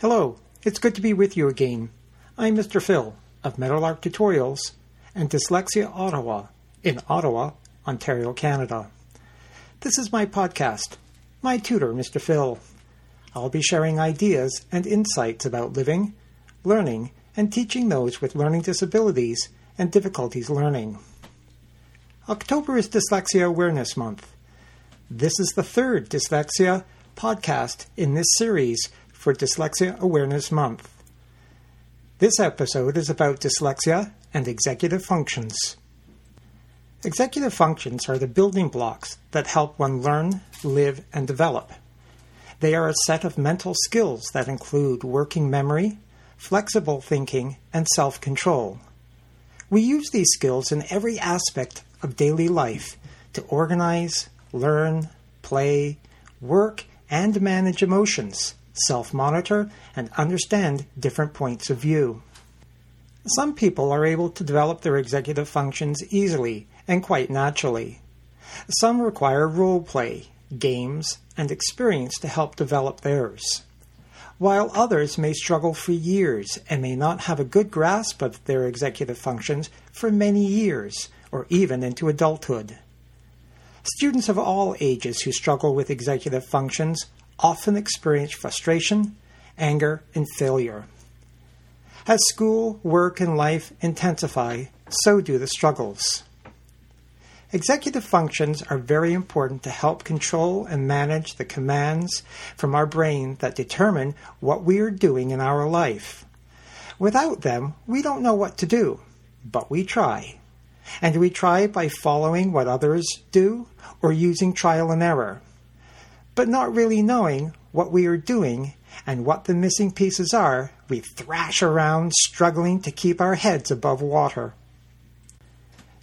Hello, it's good to be with you again. I'm Mr. Phil of Meadowlark Tutorials and Dyslexia Ottawa in Ottawa, Ontario, Canada. This is my podcast, my tutor, Mr. Phil. I'll be sharing ideas and insights about living, learning, and teaching those with learning disabilities and difficulties learning. October is Dyslexia Awareness Month. This is the third dyslexia podcast in this series for Dyslexia Awareness Month. This episode is about dyslexia and executive functions. Executive functions are the building blocks that help one learn, live, and develop. They are a set of mental skills that include working memory, flexible thinking, and self control. We use these skills in every aspect of daily life to organize, learn, play, work, and manage emotions self monitor, and understand different points of view. Some people are able to develop their executive functions easily and quite naturally. Some require role play, games, and experience to help develop theirs. While others may struggle for years and may not have a good grasp of their executive functions for many years or even into adulthood. Students of all ages who struggle with executive functions often experience frustration, anger, and failure. As school, work, and life intensify, so do the struggles. Executive functions are very important to help control and manage the commands from our brain that determine what we are doing in our life. Without them, we don't know what to do, but we try. And we try by following what others do or using trial and error but not really knowing what we are doing and what the missing pieces are, we thrash around struggling to keep our heads above water.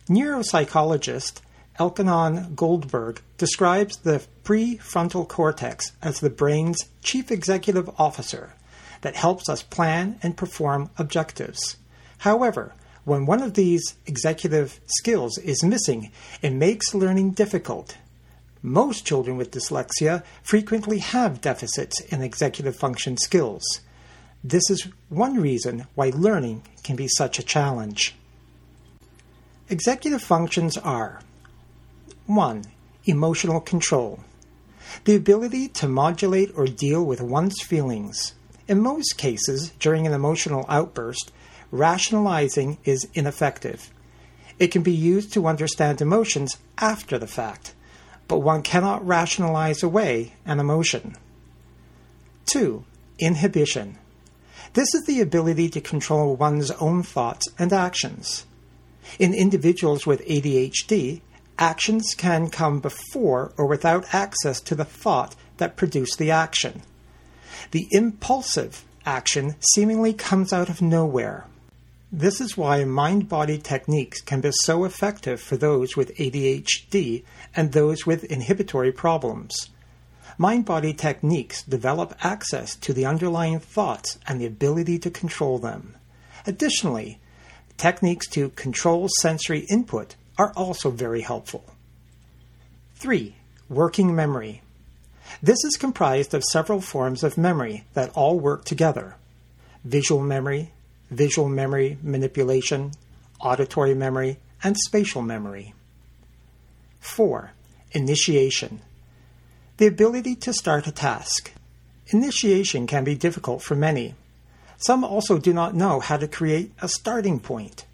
Neuropsychologist Elkhonon Goldberg describes the prefrontal cortex as the brain's chief executive officer that helps us plan and perform objectives. However, when one of these executive skills is missing, it makes learning difficult most children with dyslexia frequently have deficits in executive function skills. This is one reason why learning can be such a challenge. Executive functions are 1. Emotional control. The ability to modulate or deal with one's feelings. In most cases, during an emotional outburst, rationalizing is ineffective. It can be used to understand emotions after the fact but one cannot rationalize away an emotion. 2. Inhibition. This is the ability to control one's own thoughts and actions. In individuals with ADHD, actions can come before or without access to the thought that produced the action. The impulsive action seemingly comes out of nowhere. This is why mind body techniques can be so effective for those with ADHD and those with inhibitory problems. Mind body techniques develop access to the underlying thoughts and the ability to control them. Additionally, techniques to control sensory input are also very helpful. 3. Working memory. This is comprised of several forms of memory that all work together visual memory, visual memory manipulation, auditory memory, and spatial memory. 4. Initiation. The ability to start a task. Initiation can be difficult for many. Some also do not know how to create a starting point.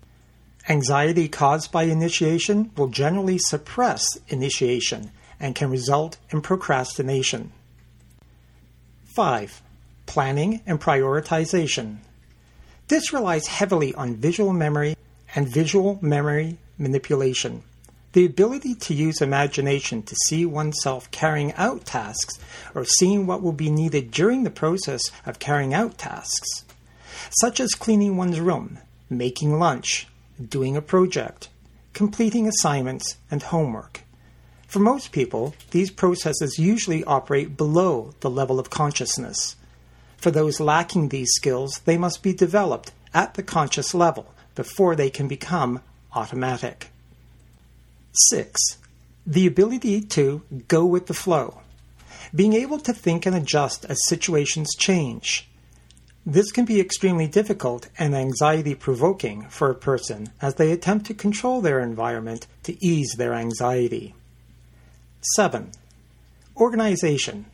Anxiety caused by initiation will generally suppress initiation and can result in procrastination. 5. Planning and prioritization. This relies heavily on visual memory and visual memory manipulation. The ability to use imagination to see oneself carrying out tasks or seeing what will be needed during the process of carrying out tasks, such as cleaning one's room, making lunch, doing a project, completing assignments, and homework. For most people, these processes usually operate below the level of consciousness. For those lacking these skills, they must be developed at the conscious level before they can become automatic. 6. The ability to go with the flow. Being able to think and adjust as situations change. This can be extremely difficult and anxiety provoking for a person as they attempt to control their environment to ease their anxiety. 7. Organization.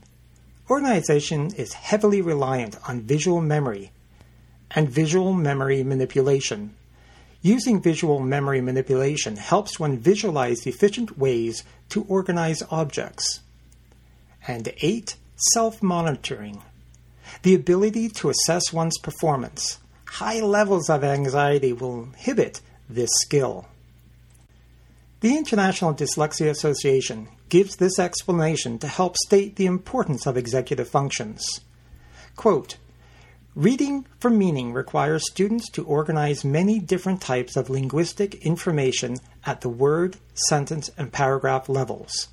Organization is heavily reliant on visual memory and visual memory manipulation. Using visual memory manipulation helps one visualize efficient ways to organize objects. And 8. Self monitoring. The ability to assess one's performance. High levels of anxiety will inhibit this skill. The International Dyslexia Association gives this explanation to help state the importance of executive functions. Quote, Reading for meaning requires students to organize many different types of linguistic information at the word, sentence, and paragraph levels.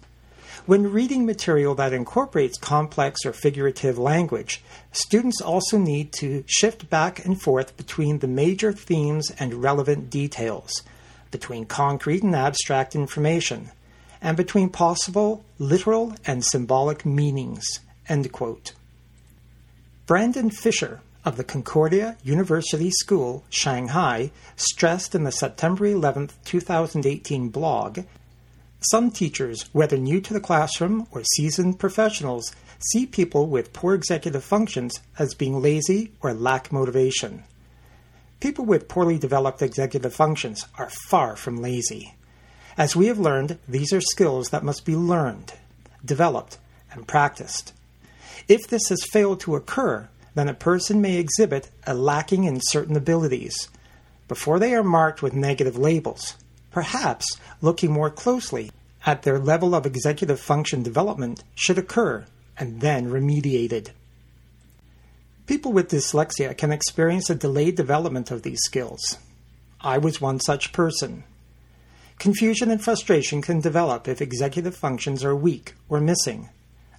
When reading material that incorporates complex or figurative language, students also need to shift back and forth between the major themes and relevant details between concrete and abstract information, and between possible literal and symbolic meanings. End quote. Brandon Fisher of the Concordia University School, Shanghai, stressed in the September 11, 2018 blog some teachers, whether new to the classroom or seasoned professionals, see people with poor executive functions as being lazy or lack motivation. People with poorly developed executive functions are far from lazy. As we have learned, these are skills that must be learned, developed, and practiced. If this has failed to occur, then a person may exhibit a lacking in certain abilities. Before they are marked with negative labels, perhaps looking more closely at their level of executive function development should occur and then remediated. People with dyslexia can experience a delayed development of these skills. I was one such person. Confusion and frustration can develop if executive functions are weak or missing.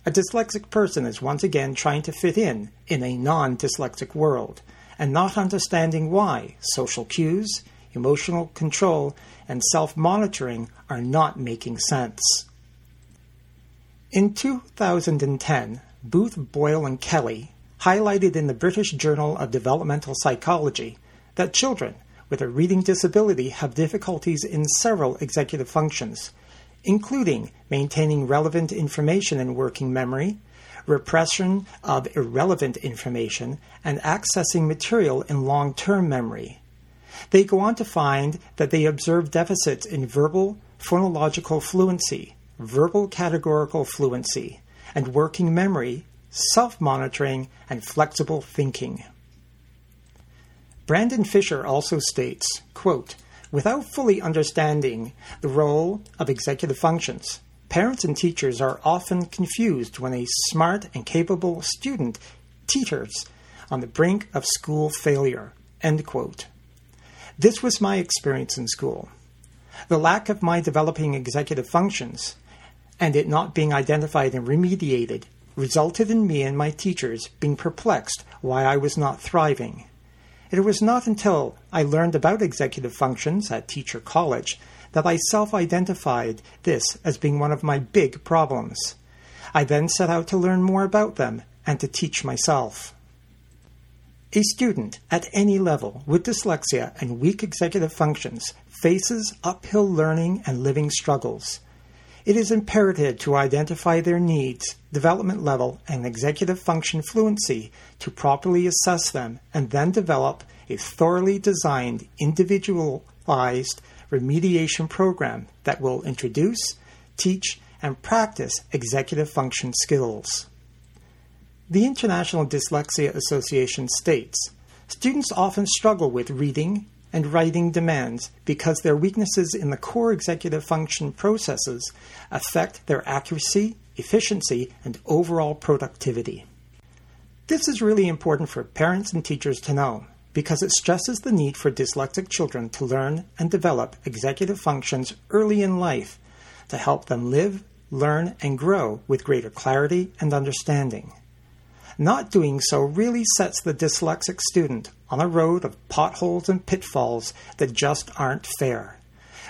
A dyslexic person is once again trying to fit in in a non dyslexic world and not understanding why social cues, emotional control, and self monitoring are not making sense. In 2010, Booth, Boyle, and Kelly highlighted in the British Journal of Developmental Psychology that children with a reading disability have difficulties in several executive functions, including maintaining relevant information in working memory, repression of irrelevant information, and accessing material in long term memory. They go on to find that they observe deficits in verbal phonological fluency, verbal categorical fluency, and working memory self monitoring, and flexible thinking. Brandon Fisher also states, quote, Without fully understanding the role of executive functions, parents and teachers are often confused when a smart and capable student teeters on the brink of school failure. End quote. This was my experience in school. The lack of my developing executive functions and it not being identified and remediated resulted in me and my teachers being perplexed why I was not thriving. It was not until I learned about executive functions at Teacher College that I self identified this as being one of my big problems. I then set out to learn more about them and to teach myself. A student at any level with dyslexia and weak executive functions faces uphill learning and living struggles. It is imperative to identify their needs, development level, and executive function fluency to properly assess them and then develop a thoroughly designed, individualized remediation program that will introduce, teach, and practice executive function skills. The International Dyslexia Association states students often struggle with reading, and writing demands because their weaknesses in the core executive function processes affect their accuracy, efficiency, and overall productivity. This is really important for parents and teachers to know because it stresses the need for dyslexic children to learn and develop executive functions early in life to help them live, learn, and grow with greater clarity and understanding. Not doing so really sets the dyslexic student on a road of potholes and pitfalls that just aren't fair.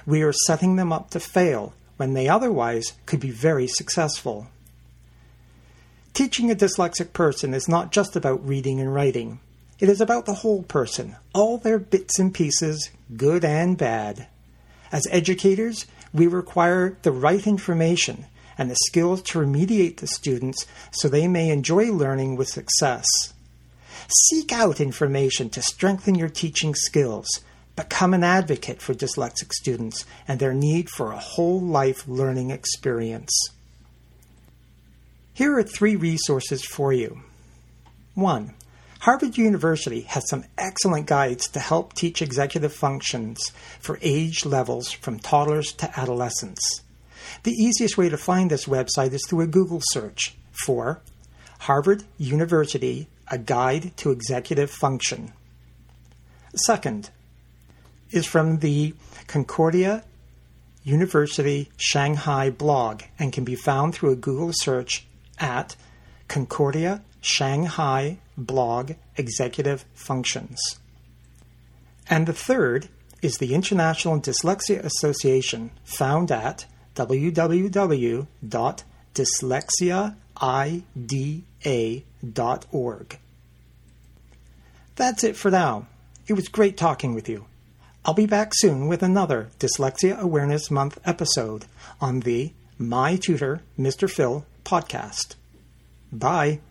We are setting them up to fail when they otherwise could be very successful. Teaching a dyslexic person is not just about reading and writing. It is about the whole person, all their bits and pieces, good and bad. As educators, we require the right information and the skills to remediate the students so they may enjoy learning with success. Seek out information to strengthen your teaching skills. Become an advocate for dyslexic students and their need for a whole life learning experience. Here are three resources for you. 1. Harvard University has some excellent guides to help teach executive functions for age levels from toddlers to adolescents. The easiest way to find this website is through a Google search for Harvard University A Guide to Executive Function. Second is from the Concordia University Shanghai blog and can be found through a Google search at Concordia Shanghai blog executive functions. And the third is the International Dyslexia Association, found at www.dyslexiaida.org. That's it for now. It was great talking with you. I'll be back soon with another Dyslexia Awareness Month episode on the My Tutor, Mr. Phil podcast. Bye.